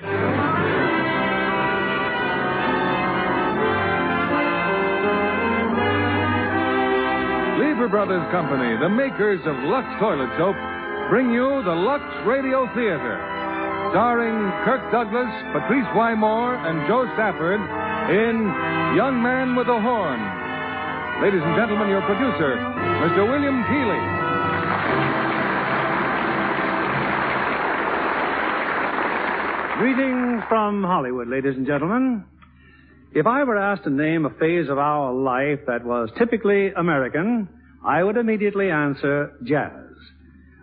Lever Brothers Company, the makers of Lux Toilet Soap, bring you the Lux Radio Theater. Starring Kirk Douglas, Patrice Wymore, and Jo Stafford in Young Man with a Horn. Ladies and gentlemen, your producer, Mr. William Keighley. Greetings from Hollywood, ladies and gentlemen. If I were asked to name a phase of our life that was typically American, I would immediately answer jazz.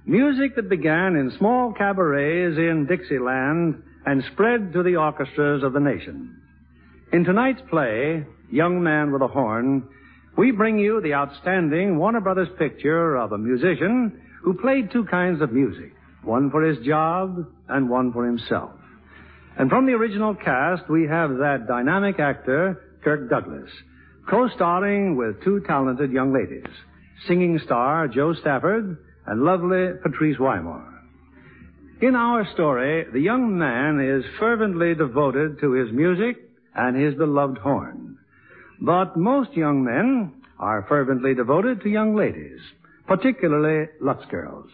Music that began in small cabarets in Dixieland and spread to the orchestras of the nation. In tonight's play, Young Man with a Horn, we bring you the outstanding Warner Brothers picture of a musician who played two kinds of music, one for his job and one for himself. And from the original cast, we have that dynamic actor, Kirk Douglas, co-starring with two talented young ladies, singing star Jo Stafford and lovely Patrice Wymore. In our story, the young man is fervently devoted to his music and his beloved horn. But most young men are fervently devoted to young ladies, particularly Lux girls.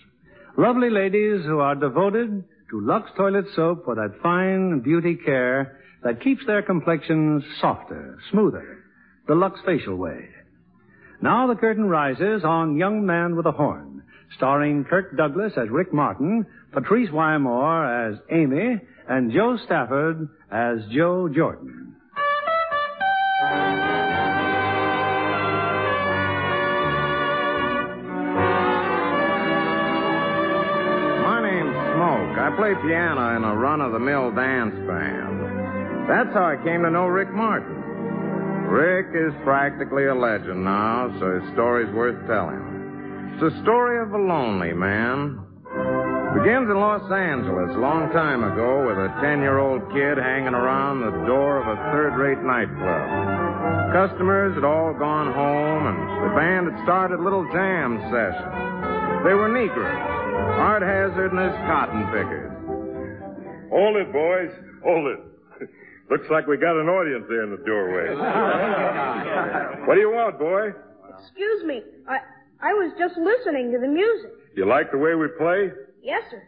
Lovely ladies who are devoted to Lux toilet soap for that fine beauty care that keeps their complexions softer, smoother, the Lux facial way. Now the curtain rises on Young Man with a Horn, starring Kirk Douglas as Rick Martin, Patrice Wymore as Amy, and Jo Stafford as Jo Jordan. Play piano in a run-of-the-mill dance band. That's how I came to know Rick Martin. Rick is practically a legend now, so his story's worth telling. It's the story of a lonely man. Begins in Los Angeles a long time ago with a 10-year-old kid hanging around the door of a third-rate nightclub. Customers had all gone home, and the band had started little jam sessions. They were Negroes, Art Hazard and his cotton pickers. Hold it, boys. Hold it. Looks like we got an audience there in the doorway. what do you want, boy? Excuse me. I I was just listening to the music. You like the way we play? Yes, sir.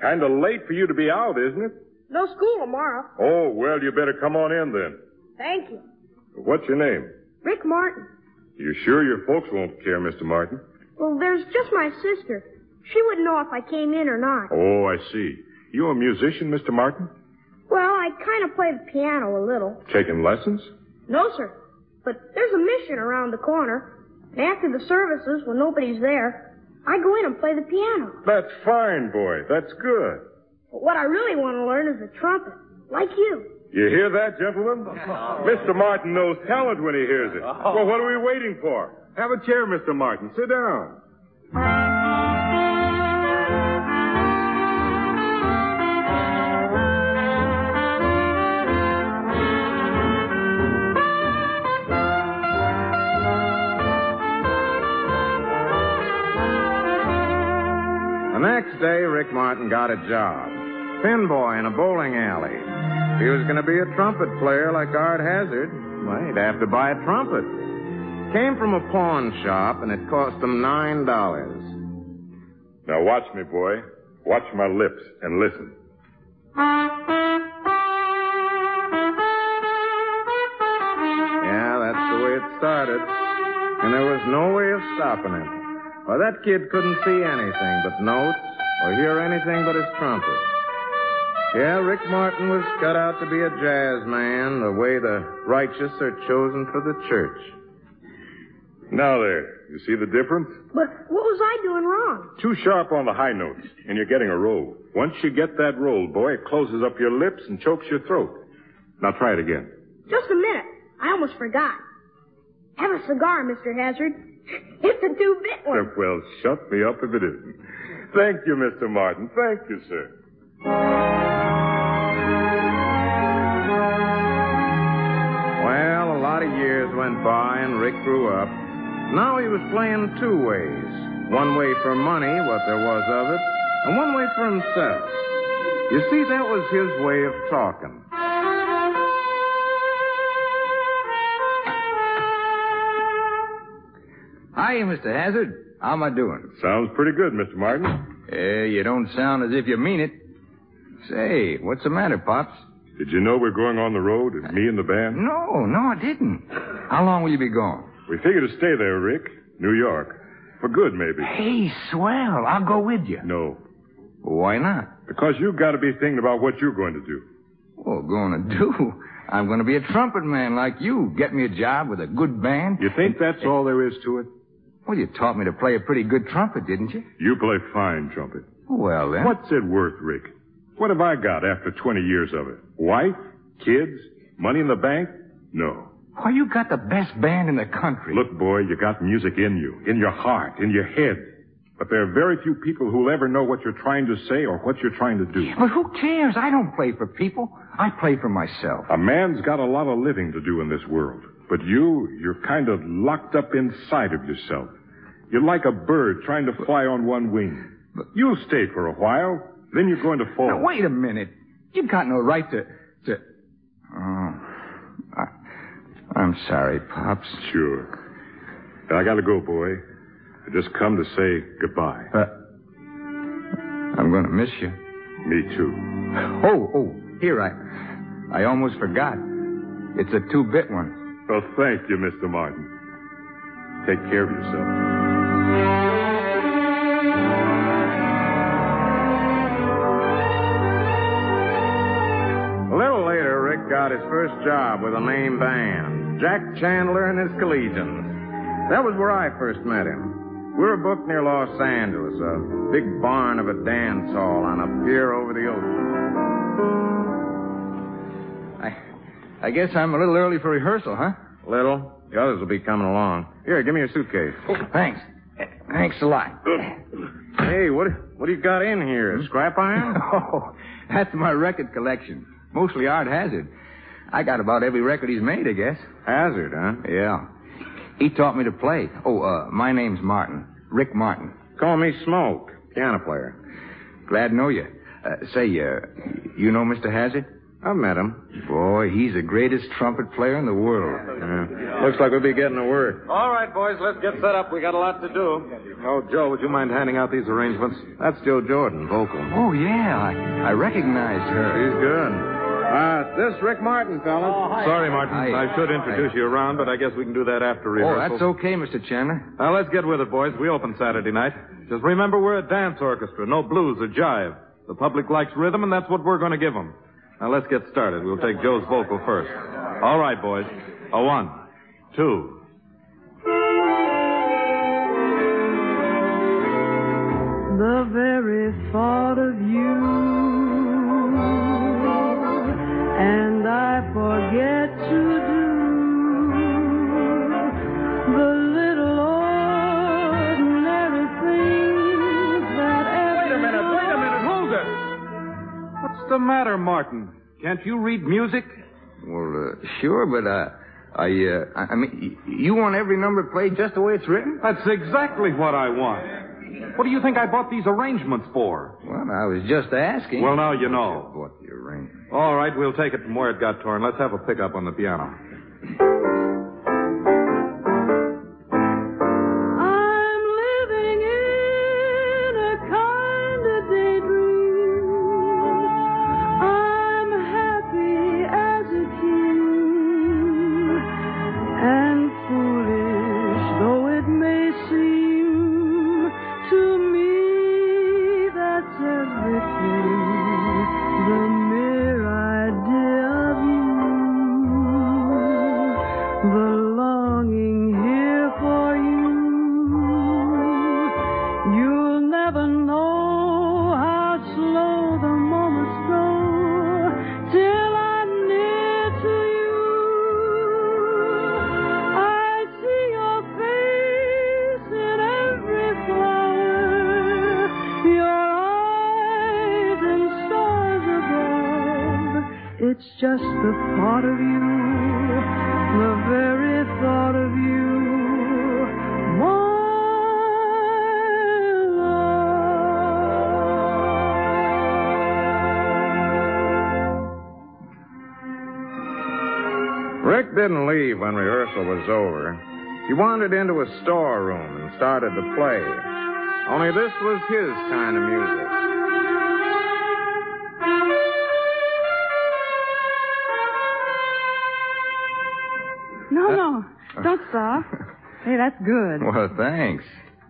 Kind of late for you to be out, isn't it? No school tomorrow. Oh, well, you better come on in then. Thank you. What's your name? Rick Martin. You sure your folks won't care, Mr. Martin? Well, there's just my sister. She wouldn't know if I came in or not. Oh, I see. You a musician, Mr. Martin? Well, I kind of play the piano a little. Taking lessons? No, sir. But there's a mission around the corner. And after the services, when nobody's there, I go in and play the piano. That's fine, boy. That's good. But what I really want to learn is the trumpet, like you. You hear that, gentlemen? Mr. Martin knows talent when he hears it. Oh. Well, what are we waiting for? Have a chair, Mr. Martin. Sit down. Next day, Rick Martin got a job. Pin boy in a bowling alley. If he was going to be a trumpet player like Art Hazard, well, he'd have to buy a trumpet. Came from a pawn shop, and it cost him nine dollars. Now watch me, boy. Watch my lips and listen. Yeah, that's the way it started. And there was no way of stopping him. Why, that kid couldn't see anything but notes or hear anything but his trumpet. Yeah, Rick Martin was cut out to be a jazz man, the way the righteous are chosen for the church. Now there, you see the difference? But what was I doing wrong? Too sharp on the high notes, and you're getting a roll. Once you get that roll, boy, it closes up your lips and chokes your throat. Now try it again. Just a minute. I almost forgot. Have a cigar, Mr. Hazard. It's a two-bit one. Well, shut me up if it isn't. Thank you, Mr. Martin. Thank you, sir. Well, a lot of years went by and Rick grew up. Now he was playing two ways. One way for money, what there was of it, and one way for himself. You see, that was his way of talking. Hi, Mr. Hazard. How am I doing? Sounds pretty good, Mr. Martin. Eh, you don't sound as if you mean it. Say, what's the matter, Pops? Did you know we're going on the road, me and the band? No, no, I didn't. How long will you be gone? We figure to stay there, Rick. New York. For good, maybe. Hey, swell. I'll go with you. No. Why not? Because you've got to be thinking about what you're going to do. Well, going to do? I'm going to be a trumpet man like you. Get me a job with a good band. You think that's all there is to it? Well, you taught me to play a pretty good trumpet, didn't you? You play fine trumpet. Well, then. What's it worth, Rick? What have I got after 20 years of it? Wife? Kids? Money in the bank? No. Why, you got the best band in the country. Look, boy, you got music in you, in your heart, in your head. But there are very few people who'll ever know what you're trying to say or what you're trying to do. But who cares? I don't play for people. I play for myself. A man's got a lot of living to do in this world. But you, you're kind of locked up inside of yourself. You're like a bird trying to fly on one wing. But You'll stay for a while, then you're going to fall. Now, wait a minute. You've got no right to. to. Oh. I, I'm sorry, Pops. Sure. I gotta go, boy. I just come to say goodbye. Uh, I'm going to miss you. Me too. Oh, oh, here, I. I almost forgot. It's a two bit one. Well, thank you, Mr. Martin. Take care of yourself. Later, his first job with a name band, Jack Chandler and his Collegians. That was where I first met him. We were booked near Los Angeles, a big barn of a dance hall on a pier over the ocean. I, I guess I'm a little early for rehearsal, huh? Little. The others will be coming along. Here, give me your suitcase. Oh, thanks. Thanks a lot. Hey, what what do you got in here? Scrap iron? Oh, that's my record collection. Mostly Art Hazard. I got about every record he's made, I guess. Hazard, huh? Yeah. He taught me to play. Oh, uh, my name's Martin. Rick Martin. Call me Smoke, piano player. Glad to know you. Uh, say, uh, you know Mr. Hazard? I've met him. Boy, he's the greatest trumpet player in the world. Yeah. Looks like we'll be getting to work. All right, boys, let's get set up. We got a lot to do. Oh, Joe, would you mind handing out these arrangements? That's Jo Jordan, vocal. Oh, yeah. I, I recognized her. She's good. Uh, this Rick Martin, fella. Sorry, Martin. Hi. I should introduce you around, but I guess we can do that after rehearsal. Oh, that's okay, Mr. Chandler. Now, let's get with it, boys. We open Saturday night. Just remember, we're a dance orchestra, no blues or jive. The public likes rhythm, and that's what we're going to give them. Now, let's get started. We'll take Joe's vocal first. All right, boys. A one, two. The very thought of you, forget to do the little ordinary things that Wait a minute, wait a minute, hold it! What's the matter, Martin? Can't you read music? Well, uh, sure, but, uh, I, uh, I I mean, you want every number played just the way it's written? That's exactly what I want. What do you think I bought these arrangements for? Well, I was just asking. Well, now you know. What the arrangement? All right, we'll take it from where it got torn. Let's have a pickup on the piano. Didn't leave when rehearsal was over. He wandered into a storeroom and started to play. Only this was his kind of music. No, no. Uh. Don't stop. Hey, that's good. Well, thanks.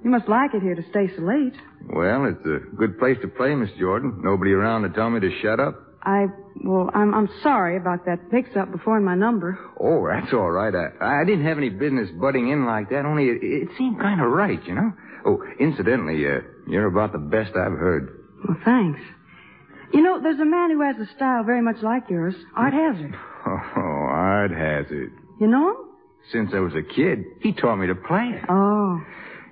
You must like it here to stay so late. Well, it's a good place to play, Miss Jordan. Nobody around to tell me to shut up. I, well, I'm, I'm sorry about that mix-up before in my number. Oh, that's all right. I, I didn't have any business butting in like that, only it, it seemed kind of right, you know? Oh, incidentally, uh, you're about the best I've heard. Well, thanks. You know, there's a man who has a style very much like yours, Art Hazard. Oh, Art Hazard. You know him? Since I was a kid, he taught me to play it. Oh.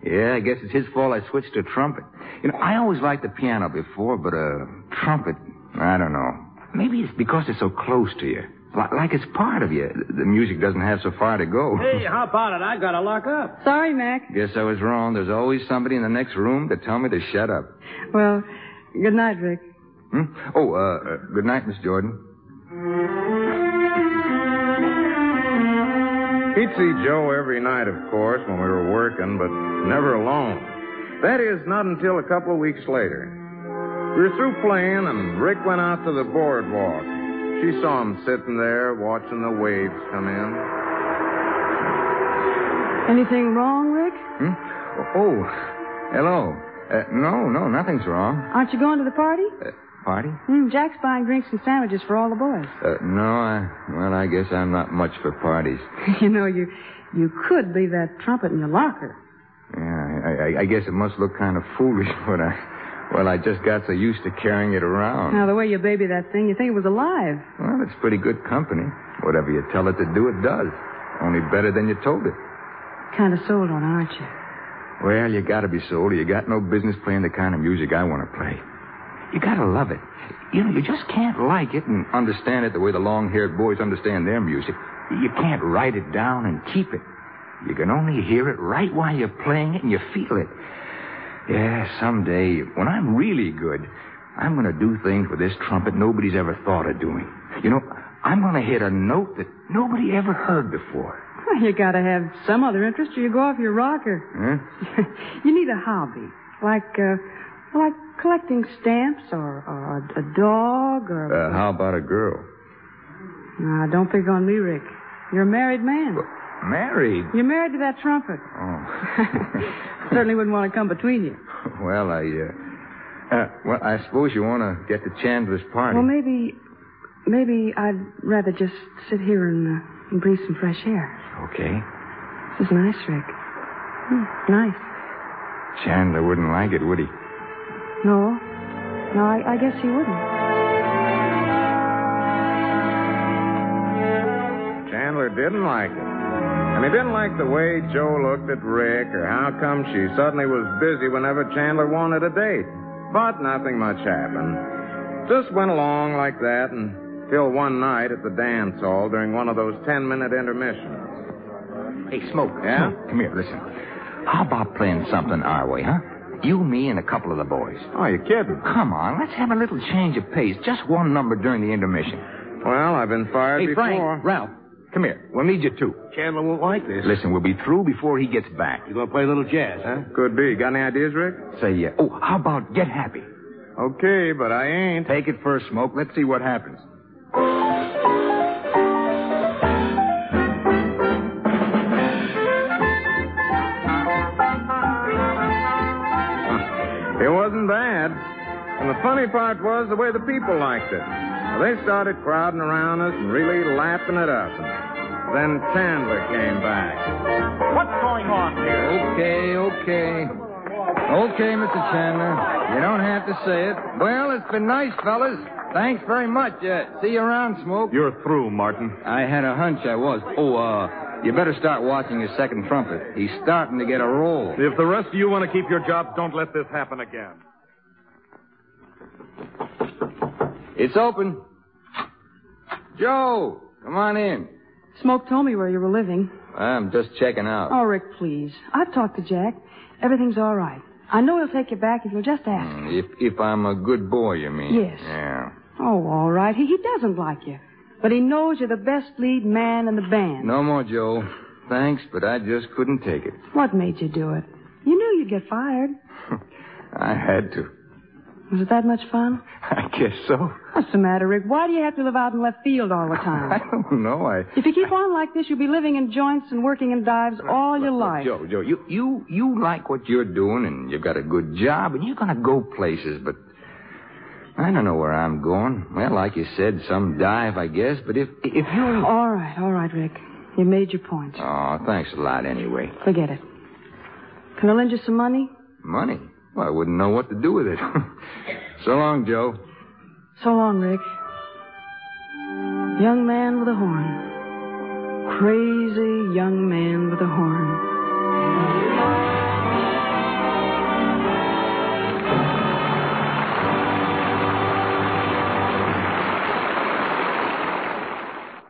Yeah, I guess it's his fault I switched to trumpet. You know, I always liked the piano before, but uh, trumpet, I don't know. Maybe it's because it's so close to you. Like, like it's part of you. The music doesn't have so far to go. Hey, how about it? I gotta lock up. Sorry, Mac. Guess I was wrong. There's always somebody in the next room to tell me to shut up. Well, good night, Rick. Hmm? Oh, uh, uh, good night, Miss Jordan. He'd see Joe every night, of course, when we were working, but never alone. That is, not until a couple of weeks later. We were through playing, and Rick went out to the boardwalk. She saw him sitting there watching the waves come in. Anything wrong, Rick? Hmm? Oh, hello. Uh, no, no, nothing's wrong. Aren't you going to the party? Uh, party? Hmm, Jack's buying drinks and sandwiches for all the boys. Uh, no, I, well, I guess I'm not much for parties. you know, you you could leave that trumpet in your locker. Yeah, I, I, I guess it must look kind of foolish, but I, well, I just got so used to carrying it around. Now, the way you baby that thing, you think it was alive. Well, it's pretty good company. Whatever you tell it to do, it does. Only better than you told it. Kind of sold on, aren't you? Well, you gotta be sold, or you got no business playing the kind of music I want to play. You gotta love it. You know, you just can't like it and understand it the way the long-haired boys understand their music. You can't write it down and keep it. You can only hear it right while you're playing it and you feel it. Yeah, someday, when I'm really good, I'm gonna do things with this trumpet nobody's ever thought of doing. You know, I'm gonna hit a note that nobody ever heard before. Well, you gotta have some other interest or you go off your rocker. Huh? you need a hobby. Like, uh, like collecting stamps or, or a, a dog or... Uh, how about a girl? Nah, don't pick on me, Rick. You're a married man. Married? You're married to that trumpet. Oh. Certainly wouldn't want to come between you. well, I, uh, uh, well, I suppose you want to get to Chandler's party. Well, maybe, maybe I'd rather just sit here and, uh, and breathe some fresh air. Okay. This is nice, Rick. Hmm, nice. Chandler wouldn't like it, would he? No, no, I, I guess he wouldn't. Chandler didn't like it. And he didn't like the way Joe looked at Rick or how come she suddenly was busy whenever Chandler wanted a date. But nothing much happened. Just went along like that until one night at the dance hall during one of those ten minute intermissions. Hey, Smoke. Yeah? Smoke, come here, listen. How about playing something our way, huh? You, me, and a couple of the boys. Oh, you're kidding. Come on, let's have a little change of pace. Just one number during the intermission. Well, I've been fired Hey, before. Frank, Ralph, come here. We'll need you too. Chandler won't like this. Listen, we'll be through before he gets back. You gonna play a little jazz, huh? Could be. Got any ideas, Rick? Say, yeah. Oh, how about Get Happy? Okay, but I ain't. Take it first, Smoke. Let's see what happens. It wasn't bad. And the funny part was the way the people liked it. Well, they started crowding around us and really laughing it up. Then Chandler came back. What's going on here? Okay, okay. Okay, Mr. Chandler. You don't have to say it. Well, it's been nice, fellas. Thanks very much. Uh, see you around, Smoke. You're through, Martin. I had a hunch I was. Oh, uh, you better start watching his second trumpet. He's starting to get a roll. If the rest of you want to keep your jobs, don't let this happen again. It's open. Joe, come on in. Smoke told me where you were living. I'm just checking out. Oh, Rick, please. I've talked to Jack. Everything's all right. I know he'll take you back if you'll just ask. Mm, If if I'm a good boy, you mean? Yes. Yeah. Oh, all right. He, he doesn't like you. But he knows you're the best lead man in the band. No more, Joe. Thanks, but I just couldn't take it. What made you do it? You knew you'd get fired. I had to. Was it that much fun? I guess so. What's the matter, Rick? Why do you have to live out in left field all the time? I don't know. I. if you keep on like this, you'll be living in joints and working in dives all your life. Joe, Joe, you you you like what you're doing, and you've got a good job, and you're gonna go places, but I don't know where I'm going. Well, like you said, some dive, I guess. But if if you All right, all right, Rick. You made your point. oh, thanks a lot anyway. Forget it. Can I lend you some money? Money? Well, I wouldn't know what to do with it. so long, Joe. So long, Rick. Young man with a horn. Crazy young man with a horn.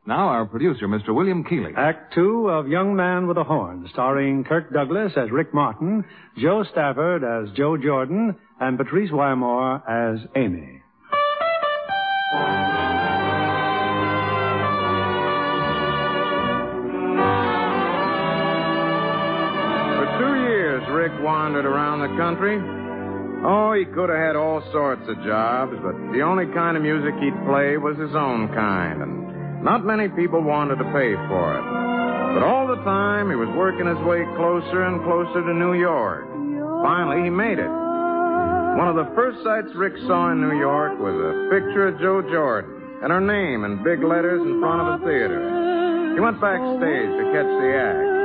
Now, our producer, Mr. William Keighley. Act two of Young Man with a Horn, starring Kirk Douglas as Rick Martin, Jo Stafford as Jo Jordan, and Patrice Wymore as Amy. For two years, Rick wandered around the country. Oh, he could have had all sorts of jobs, but the only kind of music he'd play was his own kind, and not many people wanted to pay for it. But all the time, he was working his way closer and closer to New York. Finally, he made it. One of the first sights Rick saw in New York was a picture of Jo Jordan and her name in big letters in front of a theater. He went backstage to catch the act.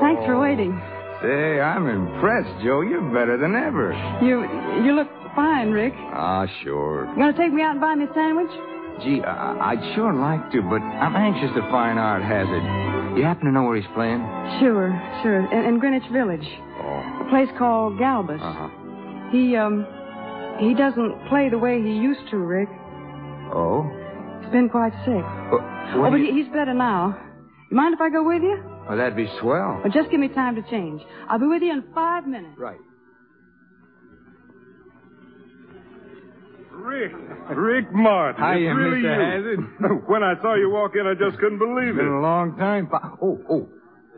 Thanks for waiting. Say, I'm impressed, Joe. You're better than ever. You you look fine, Rick. Ah, sure. You gonna take me out and buy me a sandwich? Gee, I- I'd sure like to, but I'm anxious to find Art Hazard. You happen to know where he's playing? Sure, sure. In, in Greenwich Village. Oh. A place called Galba's. Uh-huh. He, um, he doesn't play the way he used to, Rick. Oh? He's been quite sick. Well, oh, but he, he's better now. You mind if I go with you? Well, that'd be swell. Well, just give me time to change. I'll be with you in five minutes. Right. Rick. Rick Martin. Hiya, it's really Mr. you. when I saw you walk in, I just couldn't believe it. Been it. a long time. Oh, oh.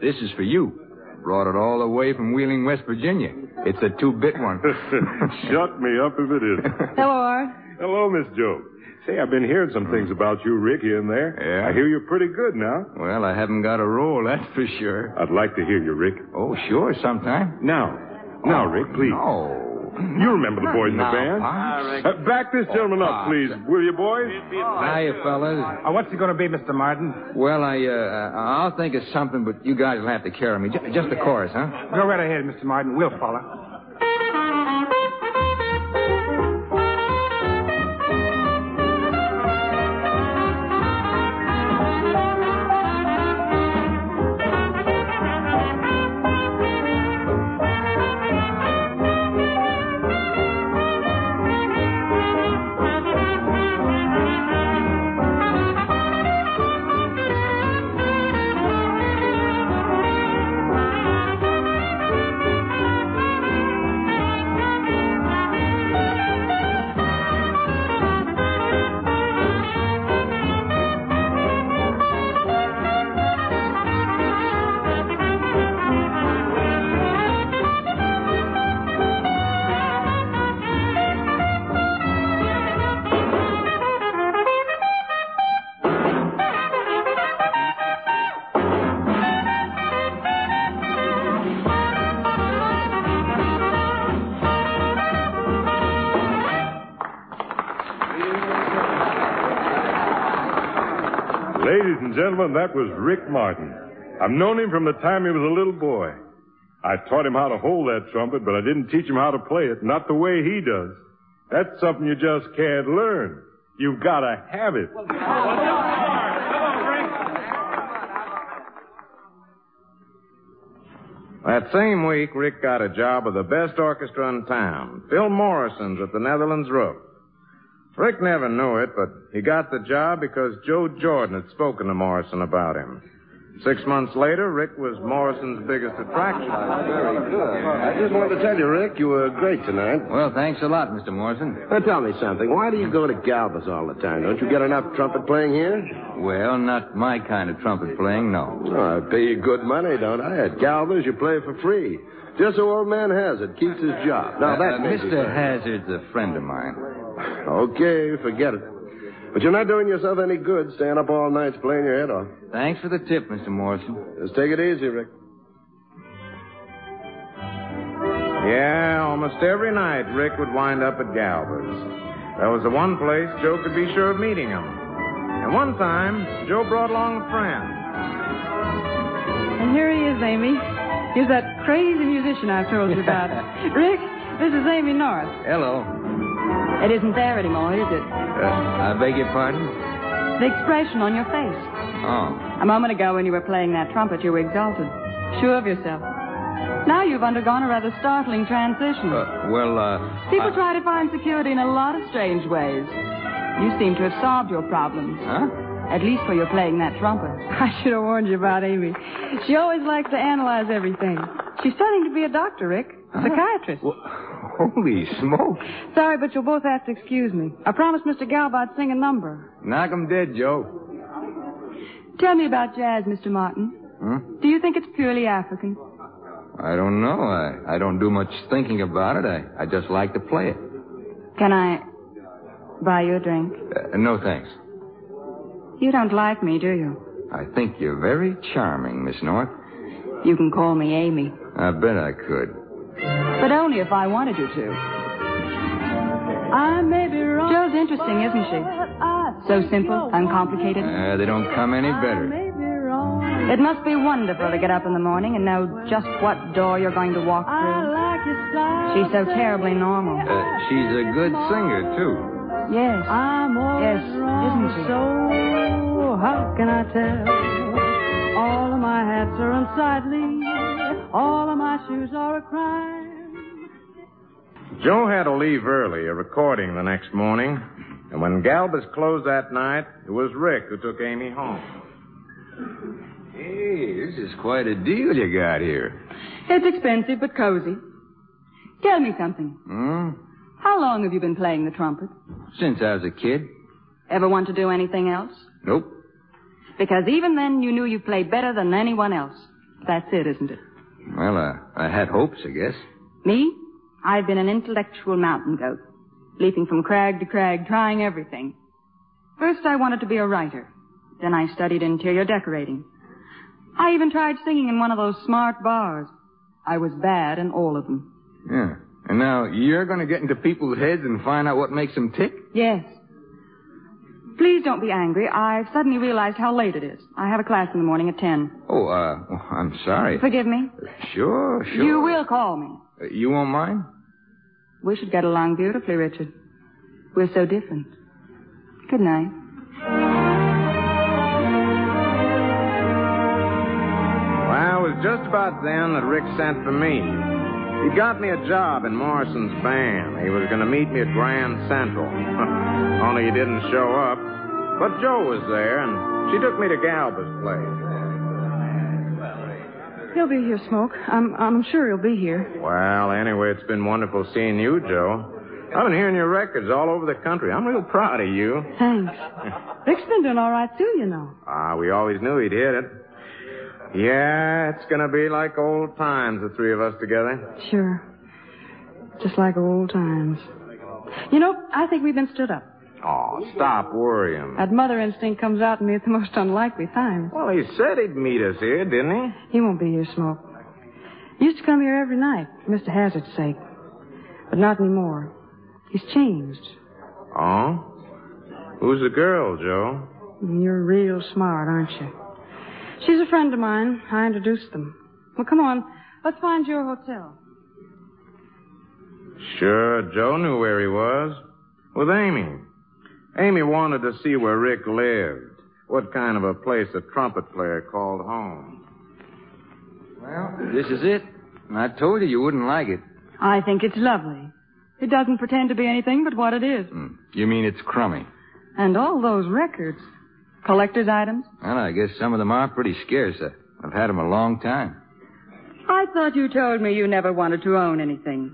This is for you. Brought it all the way from Wheeling, West Virginia. It's a two-bit one. Shut me up if it is. Hello, Art. Hello, Miss Joe. Say, I've been hearing some things about you, Rick, here and there. Yeah? I hear you're pretty good now. Well, I haven't got a role, that's for sure. I'd like to hear you, Rick. Oh, sure, sometime. Now. Now, Oh, Rick, please. No. You remember the boys in the Now, band. Pops. Uh, back this gentleman up, please. Will you, boys? Hiya, fellas. Uh, what's it going to be, Mr. Martin? Well, I, uh, I'll think of something, but you guys will have to carry me. Just, just the chorus, huh? Go right ahead, Mr. Martin. We'll follow. Gentlemen, that was Rick Martin. I've known him from the time he was a little boy. I taught him how to hold that trumpet, but I didn't teach him how to play it, not the way he does. That's something you just can't learn. You've got to have it. That same week, Rick got a job with the best orchestra in town, Phil Morrison's at the Netherlands Roof. Rick never knew it, but he got the job because Joe Jordan had spoken to Morrison about him. Six months later, Rick was Morrison's biggest attraction. Very good. I just wanted to tell you, Rick, you were great tonight. Well, thanks a lot, Mr. Morrison. Now, tell me something. Why do you go to Galba's all the time? Don't you get enough trumpet playing here? Well, not my kind of trumpet playing, no. Oh, I pay you good money, don't I? At Galba's, you play for free. Just so old man Hazard keeps his job. Now, Uh, that uh, may Mr. Hazard's a friend of mine. Okay, forget it. But you're not doing yourself any good staying up all night playing your head off. Thanks for the tip, Mr. Morrison. Just take it easy, Rick. Yeah, almost every night, Rick would wind up at Galba's. That was the one place Joe could be sure of meeting him. And one time, Joe brought along a friend. And here he is, Amy. He's that crazy musician I've told you about. Rick, this is Amy North. Hello. It isn't there anymore, is it? Uh, I beg your pardon? The expression on your face. Oh. A moment ago, when you were playing that trumpet, you were exalted, sure of yourself. Now you've undergone a rather startling transition. Uh, well, uh. People I- try to find security in a lot of strange ways. You seem to have solved your problems. Huh? At least for your playing that trumpet. I should have warned you about Amy. She always likes to analyze everything. She's studying to be a doctor, Rick. A psychiatrist. Holy smoke. Sorry, but you'll both have to excuse me. I promised Mr. Galba I'd sing a number. Knock 'em dead, Joe. Tell me about jazz, Mr. Martin. Hmm? Do you think it's purely African? I don't know. I, I don't do much thinking about it. I, I just like to play it. Can I buy you a drink? Uh, no thanks. You don't like me, do you? I think you're very charming, Miss North. You can call me Amy. I bet I could. But only if I wanted you to. I may be wrong. Joe's interesting, isn't she? So simple, uncomplicated. Uh, they don't come any better. It must be wonderful to get up in the morning and know just what door you're going to walk through. She's so terribly normal. Uh, she's a good singer, too. Yes. I'm Yes, isn't she? So how can I tell? All of my my hats are unsightly. All of my shoes are a crime. Joe had to leave early, a recording the next morning. And when Galba's closed that night, it was Rick who took Amy home. Hey, this is quite a deal you got here. It's expensive but cozy. Tell me something. Hmm? How long have you been playing the trumpet? Since I was a kid? Ever want to do anything else? Nope. Because even then you knew you played better than anyone else. That's it, isn't it? Well, uh, I had hopes, I guess. Me? I've been an intellectual mountain goat, leaping from crag to crag, trying everything. First, I wanted to be a writer. Then I studied interior decorating. I even tried singing in one of those smart bars. I was bad in all of them. Yeah. And now you're going to get into people's heads and find out what makes them tick? Yes. Please don't be angry. I've suddenly realized how late it is. I have a class in the morning at 10. Oh, uh, well, I'm sorry. Forgive me? Sure, sure. You will call me. Uh, you won't mind? We should get along beautifully, Richard. We're so different. Good night. Well, it was just about then that Rick sent for me. He got me a job in Morrison's band. He was going to meet me at Grand Central. Only he didn't show up. But Joe was there, and she took me to Galba's place. He'll be here, Smoke. I'm, I'm sure he'll be here. Well, anyway, it's been wonderful seeing you, Joe. I've been hearing your records all over the country. I'm real proud of you. Thanks. Rick's been doing all right, too, you know. Ah, we always knew he'd hit it. Yeah, it's gonna be like old times, the three of us together. Sure. Just like old times. You know, I think we've been stood up. Oh, stop worrying. That mother instinct comes out in me at the most unlikely times. Well, he said he'd meet us here, didn't he? He won't be here, Smoke. He used to come here every night, for Mr. Hazard's sake. But not anymore. He's changed. Oh? Who's the girl, Joe? You're real smart, aren't you? She's a friend of mine. I introduced them. Well, come on. Let's find your hotel. Sure, Joe knew where he was. With Amy. Amy wanted to see where Rick lived. What kind of a place a trumpet player called home. Well, this is it. I told you you wouldn't like it. I think it's lovely. It doesn't pretend to be anything but what it is. Hmm. You mean it's crummy? And all those records. Collector's items? Well, I guess some of them are pretty scarce. I- I've had them a long time. I thought you told me you never wanted to own anything.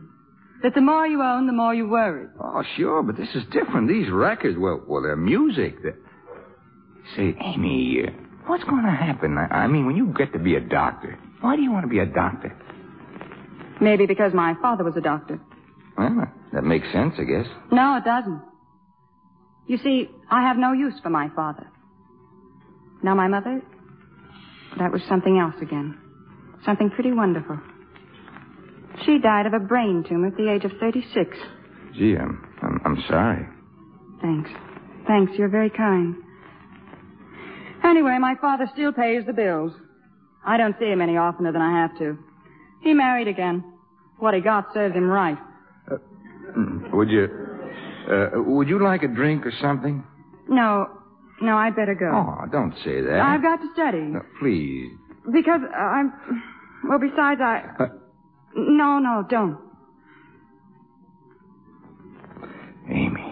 That the more you own, the more you worry. Oh, sure, but this is different. These records, well, well, they're music. They're... Say, Amy, uh, what's going to happen? I, I mean, when you get to be a doctor, why do you want to be a doctor? Maybe because my father was a doctor. Well, that makes sense, I guess. No, it doesn't. You see, I have no use for my father. Now, my mother, that was something else again. Something pretty wonderful. She died of a brain tumor at the age of 36. Gee, I'm, I'm, I'm sorry. Thanks. Thanks, you're very kind. Anyway, my father still pays the bills. I don't see him any oftener than I have to. He married again. What he got serves him right. Mm, Would you, uh, would you like a drink or something? No, no, I'd better go. Oh, don't say that. I've got to study. No, please. Because uh, I'm. Well, besides, I. Uh, No, no, don't. Amy.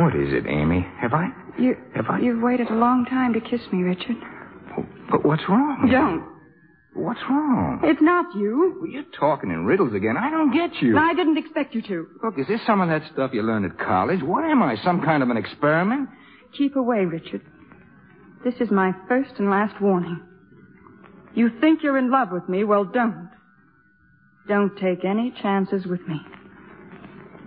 What is it, Amy? Have I? You, Have I? You've waited a long time to kiss me, Richard. But what's wrong? Don't. What's wrong? It's not you. Well, you're talking in riddles again. I don't get you. I didn't expect you to. Look, is this some of that stuff you learned at college? What am I? Some kind of an experiment? Keep away, Richard. This is my first and last warning. You think you're in love with me? Well, don't. Don't take any chances with me.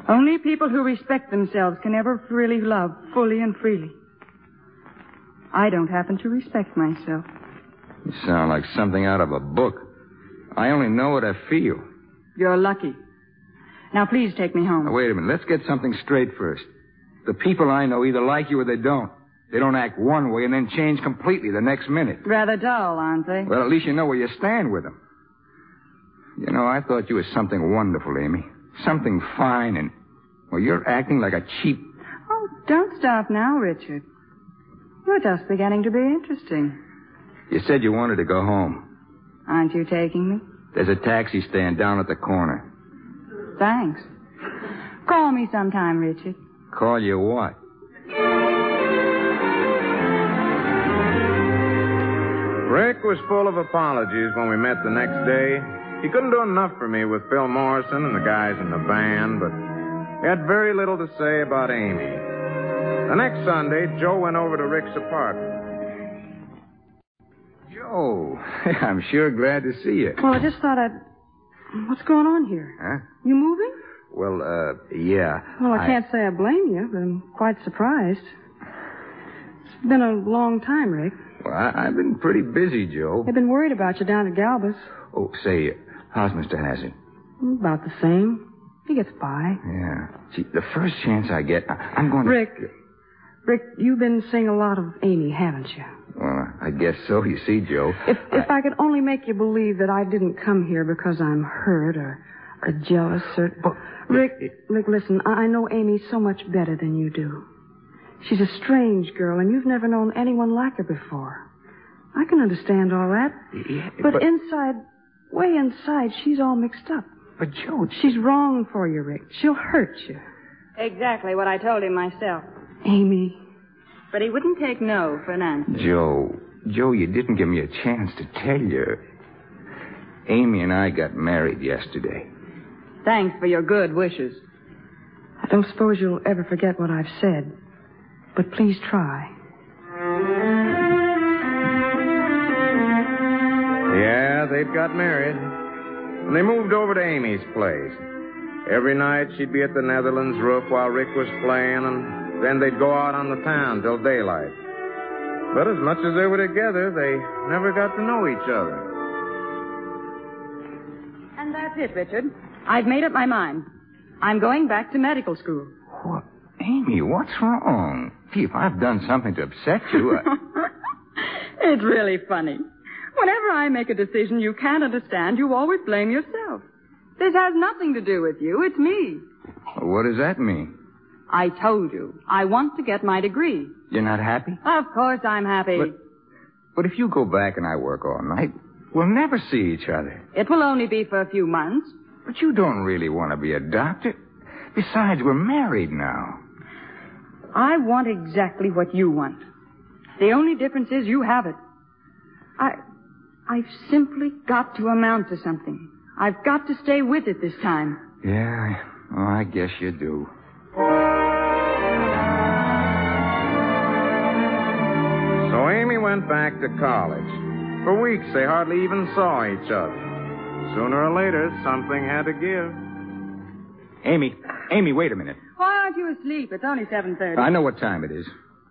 Only people who respect themselves can ever really love fully and freely. I don't happen to respect myself. You sound like something out of a book. I only know what I feel. You're lucky. Now, please take me home. Now, wait a minute. Let's get something straight first. The people I know either like you or they don't. They don't act one way and then change completely the next minute. Rather dull, aren't they? Well, at least you know where you stand with them. You know, I thought you were something wonderful, Amy. Something fine and, well, you're acting like a cheap. Oh, don't stop now, Richard. You're just beginning to be interesting. You said you wanted to go home. Aren't you taking me? There's a taxi stand down at the corner. Thanks. Call me sometime, Richard. Call you what? Rick was full of apologies when we met the next day. He couldn't do enough for me with Phil Morrison and the guys in the band, but he had very little to say about Amy. The next Sunday, Jo went over to Rick's apartment. Jo, I'm sure glad to see you. Well, I just thought I'd. What's going on here? Huh? You moving? Well, uh, yeah. Well, I, can't say I blame you, but I'm quite surprised. It's been a long time, Rick. Well, I, I've been pretty busy, Jo. I've been worried about you down at Galba's. Oh, say, how's Mr. Hazzard? About the same. He gets by. Yeah. See, the first chance I get, I, I'm going to. Rick, Rick, you've been seeing a lot of Amy, haven't you? Well, I guess so. You see, Jo. If if I could only make you believe that I didn't come here because I'm hurt or or jealous or oh, Rick, Rick, listen, I I know Amy so much better than you do. She's a strange girl, and you've never known anyone like her before. I can understand all that. Yeah, But, but- inside, way inside, she's all mixed up. But Jo, she's wrong for you, Rick. She'll hurt you. Exactly what I told him myself. Amy. But he wouldn't take no for an answer. Jo, Jo, you didn't give me a chance to tell you. Amy and I got married yesterday. Thanks for your good wishes. I don't suppose you'll ever forget what I've said, but please try. Yeah, they'd got married. And they moved over to Amy's place. Every night she'd be at the Netherlands roof while Rick was playing, and then they'd go out on the town till daylight. But as much as they were together, they never got to know each other. And that's it, Richard. I've made up my mind. I'm going back to medical school. What? Amy, what's wrong? Gee, if I've done something to upset you, I... It's really funny. Whenever I make a decision you can't understand, you always blame yourself. This has nothing to do with you. It's me. what does that mean? I told you. I want to get my degree. You're not happy? Of course I'm happy. But- But if you go back and I work all night, we'll never see each other. It will only be for a few months. But you don't really want to be a doctor. Besides, we're married now. I want exactly what you want. The only difference is you have it. I, I've simply got to amount to something. I've got to stay with it this time. Yeah, well, I guess you do. So Amy went back to college. For weeks, they hardly even saw each other. Sooner or later, something had to give. Amy, Amy, wait a minute. Why aren't you asleep? It's only 7.30. I know what time it is.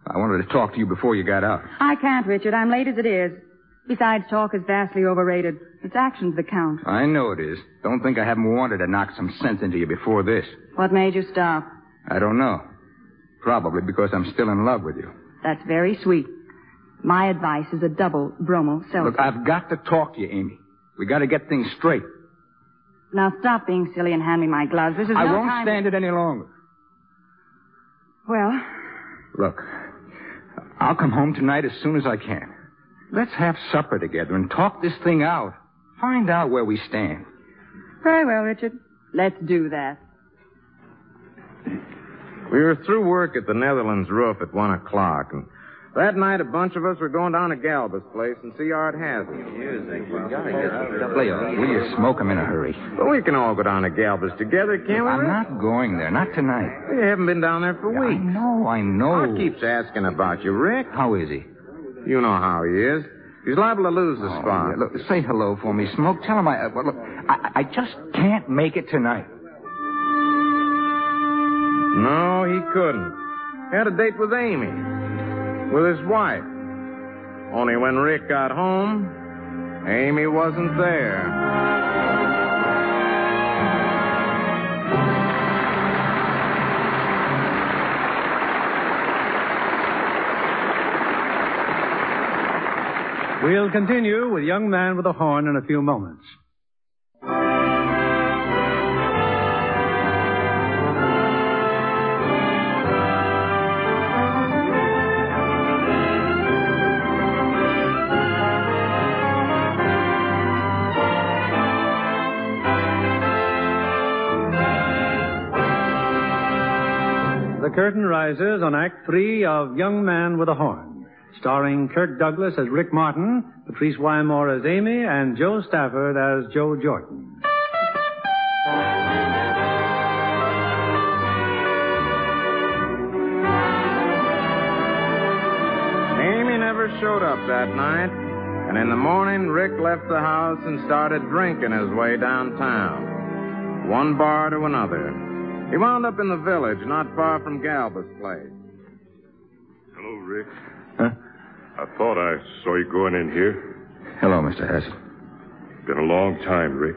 I wanted to talk to you before you got out. I can't, Richard. I'm late as it is. Besides, talk is vastly overrated. It's actions that count. I know it is. Don't think I haven't wanted to knock some sense into you before this. What made you stop? I don't know. Probably because I'm still in love with you. That's very sweet. My advice is a double bromo seltzer. Look, I've got to talk to you, Amy. We got to get things straight. Now stop being silly and hand me my gloves. This is I no won't time- stand it any longer. Well, Look, I'll come home tonight as soon as I can. Let's have supper together and talk this thing out. Find out where we stand. very well, Richard. Let's do that. We were through work at the Netherlands roof at one o'clock, and that night a bunch of us were going down to Galba's place and see Art Hazzard. Leo, will you smoke 'em in a hurry? But we can all go down to Galba's together, can't we? I'm Rick? not going there. Not tonight. We haven't been down there for I weeks. know, I know. Art keeps asking about you, Rick. How is he? You know how he is. He's liable to lose the Oh, spot. yeah, Look, say hello for me, Smoke. Tell him I. Uh, well, look, I, I just can't make it tonight. No, he couldn't. He had a date with Amy, with his wife. Only when Rick got home, Amy wasn't there. We'll continue with Young Man with a Horn in a few moments. Curtain rises on Act Three of Young Man with a Horn, starring Kirk Douglas as Rick Martin, Patrice Wymore as Amy, and Jo Stafford as Jo Jordan. Amy never showed up that night, and in the morning, Rick left the house and started drinking his way downtown. One bar to another. He wound up in the village, not far from Galba's place. Hello, Rick. Huh? I thought I saw you going in here. Hello, Mr. Hassett. Been a long time, Rick.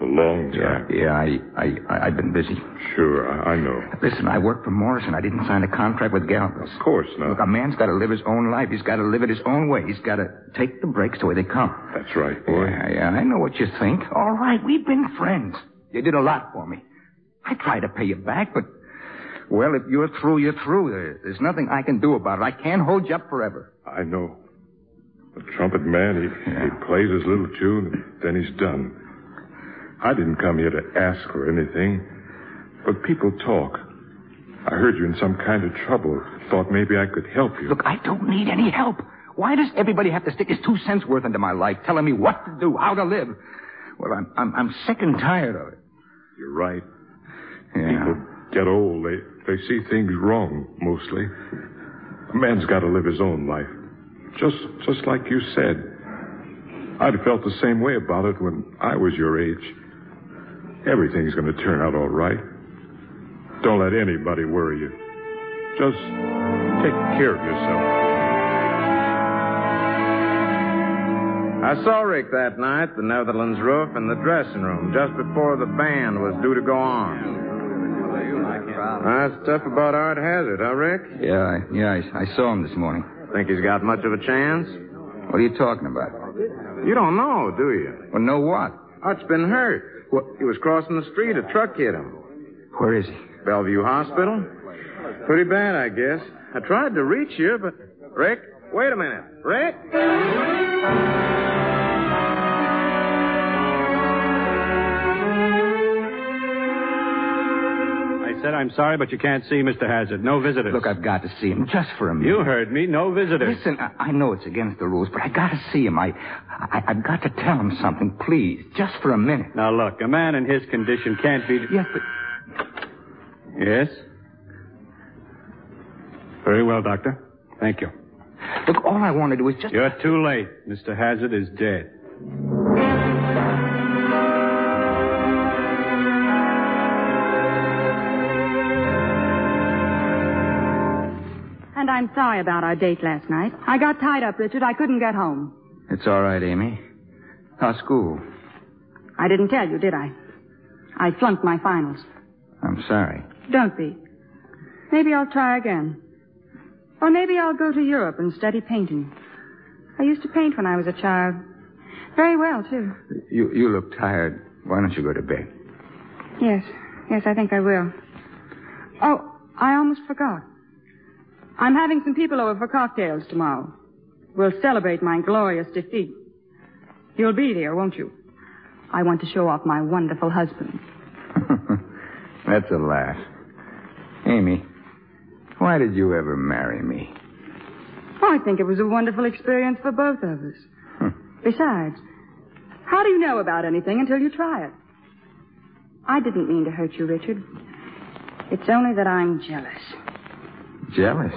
A long time. Yeah, yeah, I, I, I, I've been busy. Sure, I, I know. Listen, I work for Morrison. I didn't sign a contract with Galvez. Of course not. Look, a man's got to live his own life. He's got to live it his own way. He's got to take the breaks the way they come. That's right, boy. Yeah, yeah, I know what you think. All right, we've been friends. You did a lot for me. I try to pay you back, but, well, if you're through, you're through. There's nothing I can do about it. I can't hold you up forever. I know. The trumpet man, he, Yeah. he plays his little tune, and then he's done. I didn't come here to ask for anything, but people talk. I heard you in some kind of trouble. Thought maybe I could help you. Look, I don't need any help. Why does everybody have to stick his two cents worth into my life, telling me what to do, how to live? Well, I'm, I'm, I'm sick and tired of it. You're right. Yeah. People get old. They, they see things wrong, mostly. A man's got to live his own life. Just, just like you said. I'd felt the same way about it when I was your age. Everything's going to turn out all right. Don't let anybody worry you. Just take care of yourself. I saw Rick that night the Netherlands roof in the dressing room just before the band was due to go on. Tough about Art Hazzard, huh, Rick? Yeah, I, yeah, I, I saw him this morning. Think he's got much of a chance? What are you talking about? You don't know, do you? Well, know what? Art's been hurt. He was crossing the street. A truck hit him. Where is he? Bellevue Hospital. Pretty bad, I guess. I tried to reach you, but. Rick? Wait a minute. Rick? I'm sorry, but you can't see Mr. Hazzard. No visitors. Look, I've got to see him just for a minute. You heard me. No visitors. Listen, I, I know it's against the rules, but I got to see him. I, I, I've got to tell him something, please, just for a minute. Now, look, a man in his condition can't be. Yes, but Yes? Very well, Doctor. Thank you. look, all I want to do is just. You're too late. Mr. Hazzard is dead. I'm sorry about our date last night. I got tied up, Richard. I couldn't get home. It's all right, Amy. How's school? I didn't tell you, did I? I flunked my finals. I'm sorry. Don't be. Maybe I'll try again. Or maybe I'll go to Europe and study painting. I used to paint when I was a child. Very well, too. You you look tired. Why don't you go to bed? Yes, yes, I think I will. Oh, I almost forgot. I'm having some people over for cocktails tomorrow. We'll celebrate my glorious defeat. You'll be there, won't you? I want to show off my wonderful husband. That's a laugh. Amy, why did you ever marry me? Oh, I think it was a wonderful experience for both of us. Besides, how do you know about anything until you try it? I didn't mean to hurt you, Richard. It's only that I'm jealous. Jealous?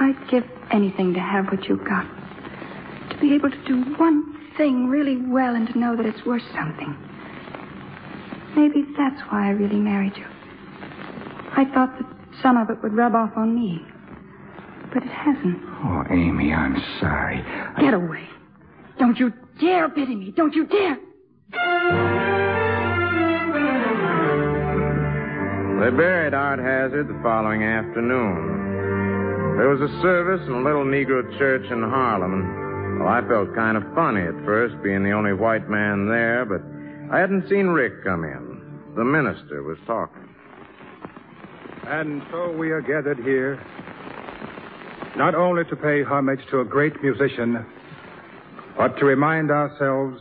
I'd give anything to have what you've got. To be able to do one thing really well and to know that it's worth something. Maybe that's why I really married you. I thought that some of it would rub off on me. But it hasn't. Oh, Amy, I'm sorry. I- Get away. Don't you dare pity me. Don't you dare. They buried Art Hazzard the following afternoon. There was a service in a little Negro church in Harlem, and well, I felt kind of funny at first, being the only white man there, but I hadn't seen Rick come in. The minister was talking. And so we are gathered here, not only to pay homage to a great musician, but to remind ourselves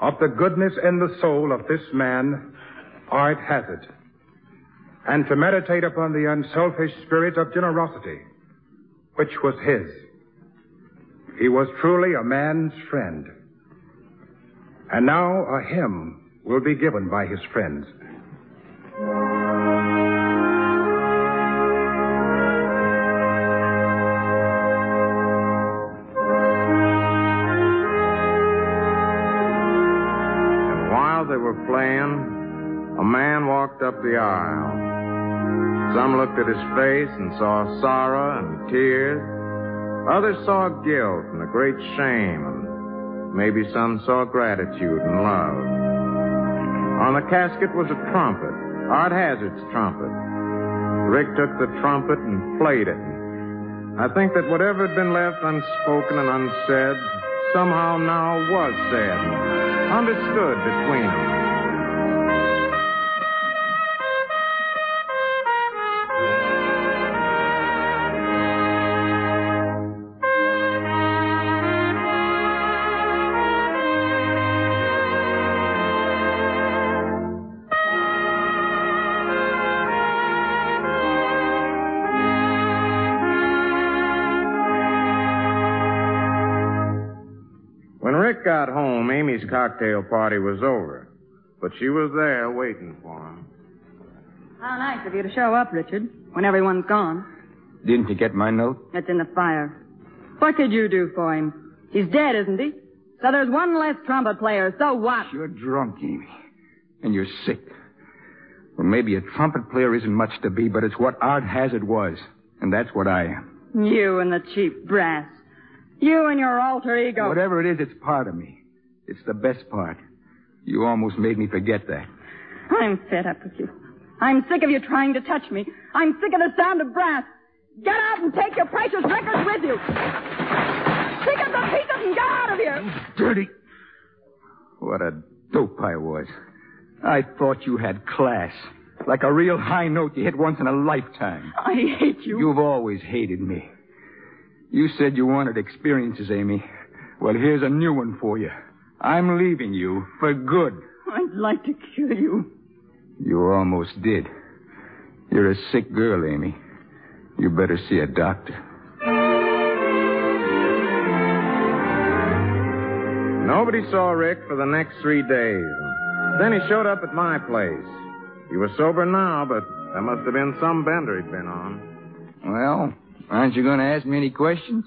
of the goodness in the soul of this man, Art Hazzard. And to meditate upon the unselfish spirit of generosity, which was his. He was truly a man's friend. And now a hymn will be given by his friends. And while they were playing, a man walked up the aisle. Some looked at his face and saw sorrow and tears. Others saw guilt and a great shame, and maybe some saw gratitude and love. On the casket was a trumpet, Art Hazzard's trumpet. Rick took the trumpet and played it. I think that whatever had been left unspoken and unsaid somehow now was said, understood between them. Home, cocktail party was over. But she was there waiting for him. How nice of you to show up, Richard, when everyone's gone. Didn't you get my note? It's in the fire. What could you do for him? He's dead, isn't he? So there's one less trumpet player. So what? You're drunk, Amy. And you're sick. Well, maybe a trumpet player isn't much to be, but it's what Art Hazzard was. And that's what I am. You and the cheap brass. You and your alter ego. Whatever it is, it's part of me. It's the best part. You almost made me forget that. I'm fed up with you. I'm sick of you trying to touch me. I'm sick of the sound of brass. Get out and take your precious records with you. Pick up the pieces and get out of here. Dirty. What a dope I was. I thought you had class. Like a real high note you hit once in a lifetime. I hate you. You've always hated me. You said you wanted experiences, Amy. Well, here's a new one for you. I'm leaving you for good. I'd like to kill you. You almost did. You're a sick girl, Amy. You better see a doctor. Nobody saw Rick for the next three days. Then he showed up at my place. He was sober now, but there must have been some bender he'd been on. Well, aren't you going to ask me any questions?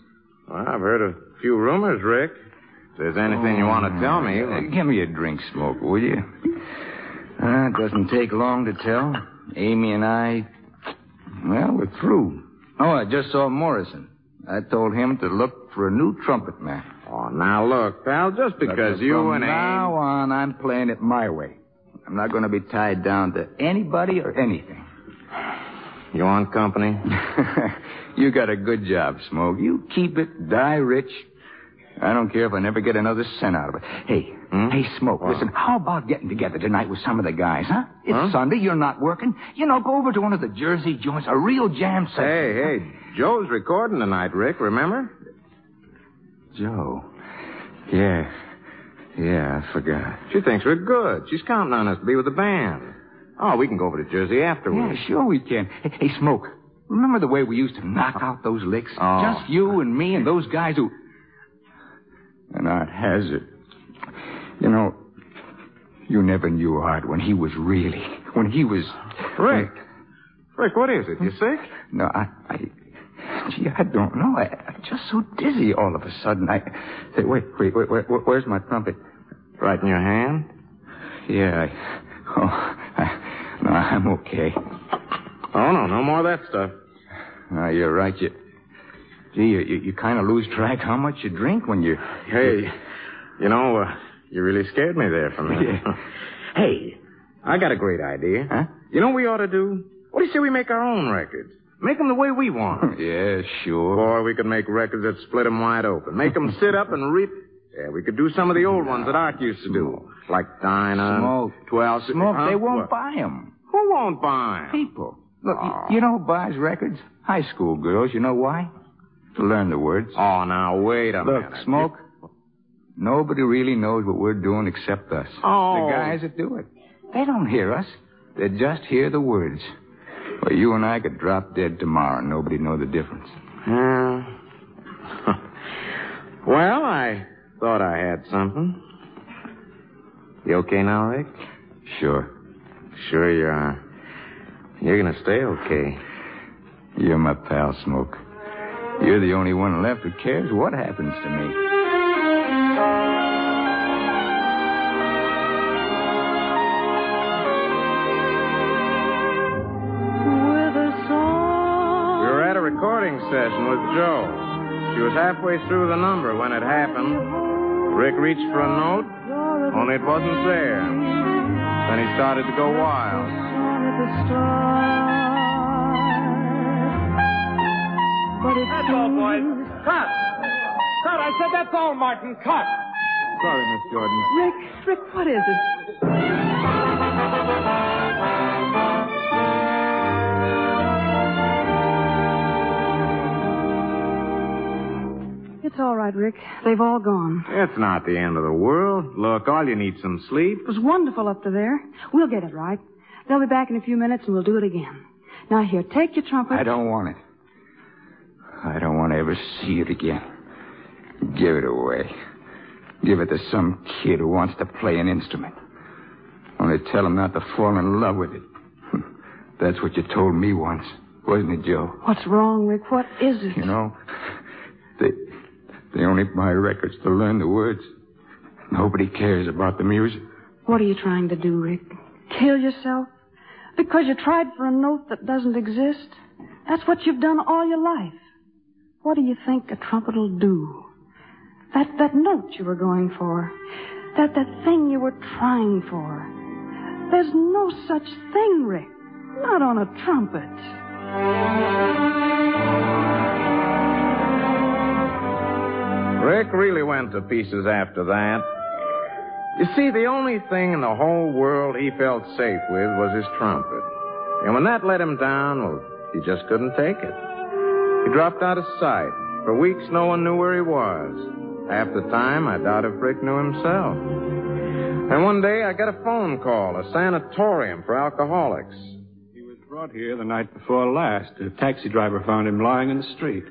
Well, I've heard a few rumors, Rick. If there's anything you want to tell me. Uh, give me a drink, Smoke, will you? Uh, it doesn't take long to tell. Amy and I, well, we're through. Oh, I just saw Morrison. I told him to look for a new trumpet man. Oh, now look, pal, just because you from and Amy... now on, I'm playing it my way. I'm not going to be tied down to anybody or anything. You want company? you got a good job, Smoke. You keep it, die rich. I don't care if I never get another cent out of it. Hey, Hmm? hey, Smoke, listen, how about getting together tonight with some of the guys, huh? It's Huh? Sunday, you're not working. You know, go over to one of the Jersey joints, a real jam session. Hey, hey, Jo's recording tonight, Rick, remember? Jo. Yeah. Yeah, I forgot. She thinks we're good. She's counting on us to be with the band. Oh, we can go over to Jersey afterwards. Yeah, sure we can. Hey, hey, Smoke, remember the way we used to knock out those licks? Oh. Just you and me and those guys who... And Art Hazzard. You know, you never knew Art when he was really... When he was... Rick. Rick, what is it? You sick? No, I... I gee, I don't know. I, I'm just so dizzy all of a sudden. I... Say, wait, wait, wait, wait where's my trumpet? Right in your hand? Yeah, I... Oh, I, no, I'm okay. Oh, no, no more of that stuff. Ah, you're right. You, gee, you, you, you kind of lose track how much you drink when you. Hey, you know, uh, you really scared me there for a minute. hey, I got a great idea. Huh? You know what we ought to do? What do you say we make our own records? Make them the way we want. yeah, sure. Or we could make records that split them wide open. Make them sit up and rip. Yeah, we could do some of the old ones that Art used to do. Like Dinah. Smoke. Twelve. Smoke, Huh? they won't What? buy 'em. Who won't buy 'em? People. Look, Oh. you know who buys records? High school girls. You know why? To learn the words. Oh, now, wait a Look, minute. Look, Smoke, nobody really knows what we're doing except us. Oh. The guys that do it. They don't hear us. They just hear the words. Well, you and I could drop dead tomorrow and nobody'd know the difference. Yeah. well, I thought I had something. You okay now, Rick? Sure. Sure you are. You're gonna stay okay. You're my pal, Smoke. You're the only one left who cares what happens to me. With a song. We were at a recording session with Jo. She was halfway through the number when it happened. Rick reached for a note, only it wasn't there. Then he started to go wild. That's all, boys. Cut! Cut! I said that's all, Martin. Cut! Sorry, Miss Jordan. Rick, Rick, what is it? It's all right, Rick. They've all gone. It's not the end of the world. Look, all you need some sleep. It was wonderful up to there. We'll get it right. They'll be back in a few minutes and we'll do it again. Now here, take your trumpet. I don't want it. I don't want to ever see it again. Give it away. Give it to some kid who wants to play an instrument. Only tell him not to fall in love with it. That's what you told me once, wasn't it, Jo? What's wrong, Rick? What is it? You know, they they only buy records to learn the words. Nobody cares about the music. What are you trying to do, Rick? Kill yourself? Because you tried for a note that doesn't exist? That's what you've done all your life. What do you think a trumpet will do? That, that note you were going for. That, that thing you were trying for. There's no such thing, Rick. Not on a trumpet. Rick really went to pieces after that. You see, the only thing in the whole world he felt safe with was his trumpet. And when that let him down, well, he just couldn't take it. He dropped out of sight. For weeks, no one knew where he was. Half the time, I doubt if Rick knew himself. And one day, I got a phone call, a sanatorium for alcoholics. He was brought here the night before last. A taxi driver found him lying in the street.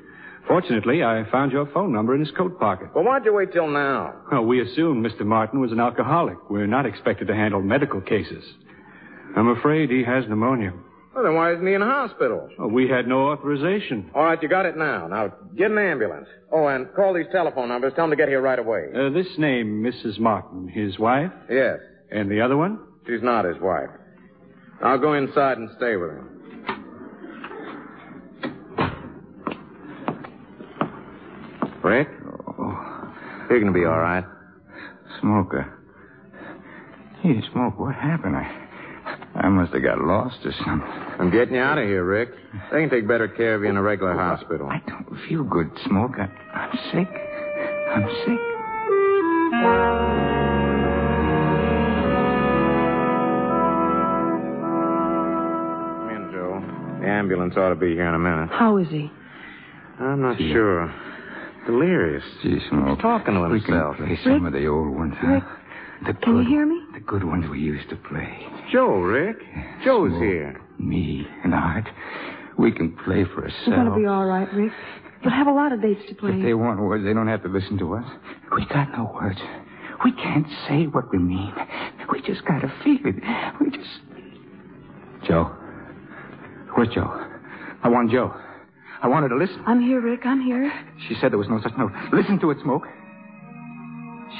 Fortunately, I found your phone number in his coat pocket. Well, why'd you wait till now? Well, we assumed Mr. Martin was an alcoholic. We're not expected to handle medical cases. I'm afraid he has pneumonia. Well, then why isn't he in a hospital? Well, we had no authorization. All right, you got it now. Now, get an ambulance. Oh, and call these telephone numbers. Tell them to get here right away. Uh, this name, Mrs. Martin, his wife? Yes. And the other one? She's not his wife. I'll go inside and stay with him. Rick? Oh, You're going to be all right. Smoker. Hey, Smoke, what happened? I, I must have got lost or something. I'm getting you out of here, Rick. They can take better care of you in a regular hospital. I don't feel good, Smoke. I, I'm sick. I'm sick. Come in, Jo. The ambulance ought to be here in a minute. How is he? I'm not Gee. sure. Delirious. Gee, Smoke. He's talking to We can himself. play some of the old ones, huh? Rick, The can you hear me? The good ones we used to play. Jo, Rick. Jo's Smoke, here. Me and Art. We can play for ourselves. You're going to be all right, Rick. You'll have a lot of dates to play. If they want words, they don't have to listen to us. We got no words. We can't say what we mean. We just gotta feel it. We just. Jo. Where's Jo? I want Jo. I want her to listen. I'm here, Rick. I'm here. She said there was no such note. Listen to it, Smoke.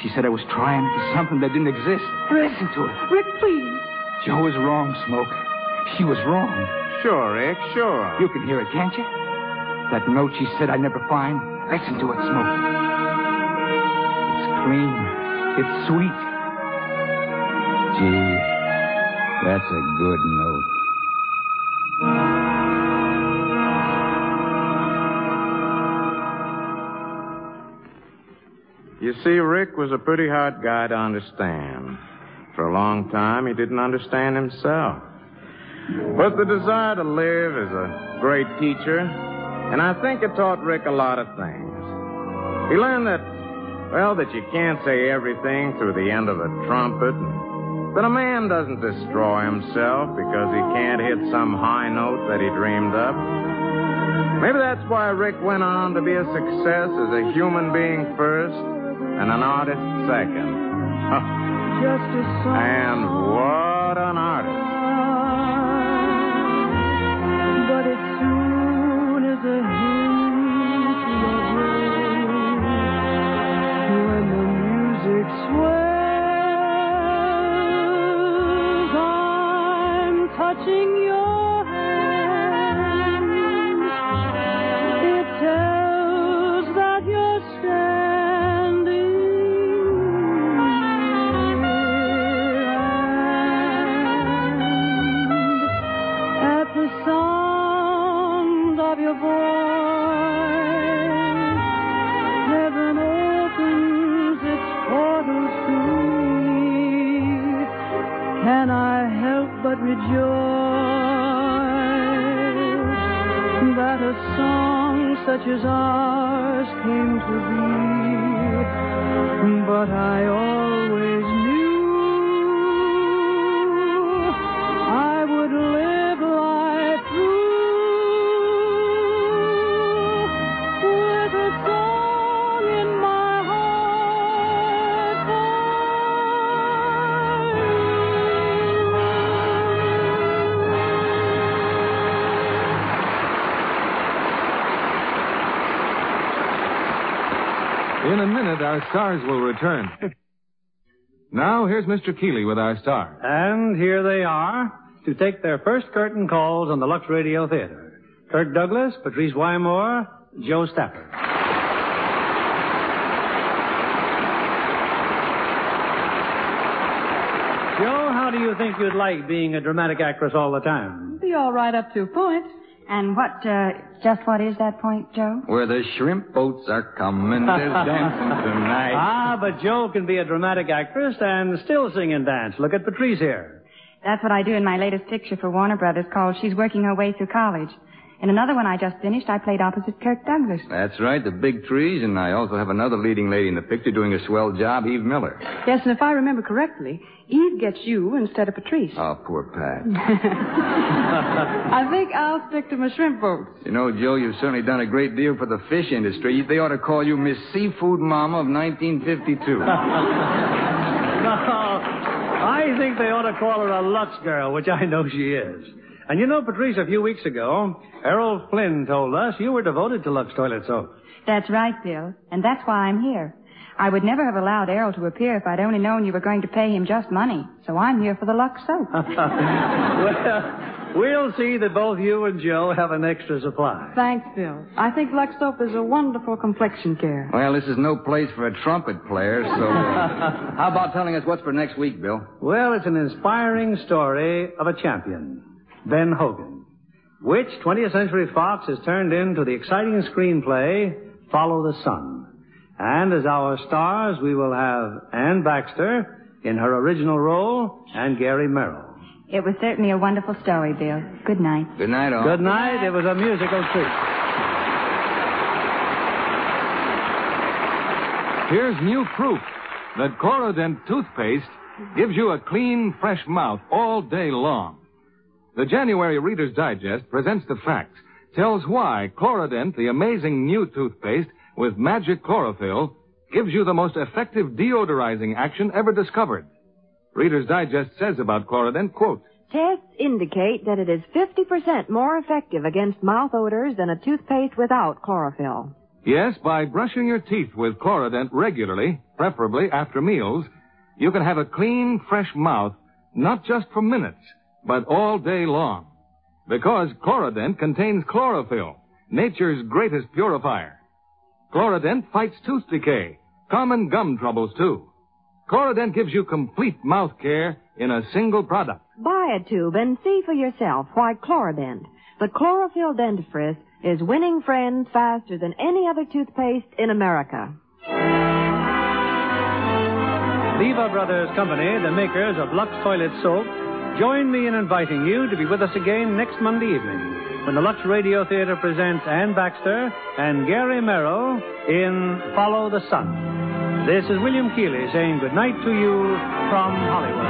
She said I was trying for something that didn't exist. Listen to it. Rick, please. Jo was wrong, Smoke. She was wrong. Sure, Rick, sure. You can hear it, can't you? That note she said I'd never find. Listen to it, Smoke. It's clean. It's sweet. Gee, that's a good note. You see, Rick was a pretty hard guy to understand. For a long time, he didn't understand himself. But the desire to live is a great teacher, and I think it taught Rick a lot of things. He learned that, well, that you can't say everything through the end of a trumpet and But a man doesn't destroy himself because he can't hit some high note that he dreamed up. Maybe that's why Rick went on to be a success as a human being first and an artist second. Just a song. and what In a minute, our stars will return. Now, here's Mr. Keighley with our stars. And here they are to take their first curtain calls on the Lux Radio Theater. Kirk Douglas, Patrice Wymore, Jo Stafford. Jo, how do you think you'd like being a dramatic actress all the time? Be all right up to a point. And what, uh, just what is that point, Jo? Where the shrimp boats are coming, there's dancing tonight. Ah, but Jo can be a dramatic actress and still sing and dance. Look at Patrice here. That's what I do in my latest picture for Warner Brothers called She's Working Her Way Through College. In another one I just finished, I played opposite Kirk Douglas. That's right, the big trees, and I also have another leading lady in the picture doing a swell job, Eve Miller. Yes, and if I remember correctly, Eve gets you instead of Patrice. Oh, poor Pat. I think I'll stick to my shrimp boats. You know, Jo, you've certainly done a great deal for the fish industry. They ought to call you Miss Seafood Mama of 1952. No, I think they ought to call her a Lux girl, which I know she is. And you know, Patrice, a few weeks ago, Errol Flynn told us you were devoted to Lux toilet soap. That's right, Bill. And that's why I'm here. I would never have allowed Errol to appear if I'd only known you were going to pay him just money. So I'm here for the Lux soap. well, we'll see that both you and Jo have an extra supply. Thanks, Bill. I think Lux soap is a wonderful complexion care. well, this is no place for a trumpet player, so. uh, how about telling us what's for next week, Bill? Well, it's an inspiring story of a champion, Ben Hogan, which 20th Century Fox has turned into the exciting screenplay, Follow the Sun. And as our stars, we will have Anne Baxter in her original role and Gary Merrill. It was certainly a wonderful story, Bill. Good night. Good night, all. Good night. It was a musical treat. Here's new proof that Chlorodent toothpaste gives you a clean, fresh mouth all day long. The January Reader's Digest presents the facts, tells why Chlorodent, the amazing new toothpaste with magic chlorophyll, gives you the most effective deodorizing action ever discovered. Reader's Digest says about Chlorodent, quote, Tests indicate that it is 50% more effective against mouth odors than a toothpaste without chlorophyll. Yes, by brushing your teeth with Chlorodent regularly, preferably after meals, you can have a clean, fresh mouth, not just for minutes, but all day long. Because Chlorodent contains chlorophyll, nature's greatest purifier. Chlorodent fights tooth decay, common gum troubles too. Chlorodent gives you complete mouth care in a single product. Buy a tube and see for yourself why Chlorodent, the chlorophyll dentifrice, is winning friends faster than any other toothpaste in America. Lever Brothers Company, the makers of Lux Toilet Soap, Join me in inviting you to be with us again next Monday evening when the Lux Radio Theater presents Anne Baxter and Gary Merrill in Follow the Sun. This is William Keighley saying goodnight to you from Hollywood.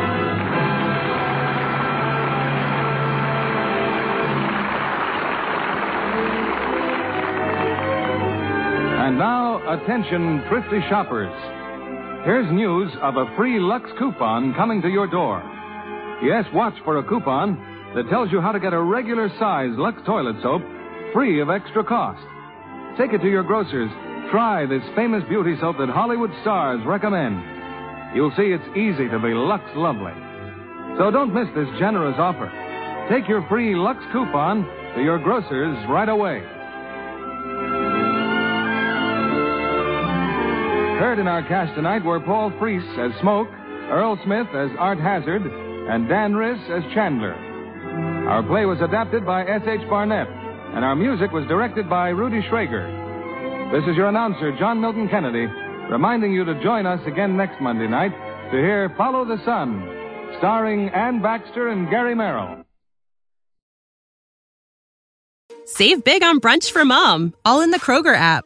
And now, attention, thrifty shoppers. Here's news of a free Lux coupon coming to your door. Yes, watch for a coupon that tells you how to get a regular size Lux toilet soap free of extra cost. Take it to your grocers. Try this famous beauty soap that Hollywood stars recommend. You'll see it's easy to be Lux lovely. So don't miss this generous offer. Take your free Lux coupon to your grocers right away. Heard in our cast tonight were Paul Frees as Smoke, Earl Smith as Art Hazzard, and Dan Riss as Chandler. Our play was adapted by S.H. Barnett, and our music was directed by Rudy Schrager. This is your announcer, John Milton Kennedy, reminding you to join us again next Monday night to hear Follow the Sun, starring Anne Baxter and Gary Merrill. Save big on brunch for mom, all in the Kroger app.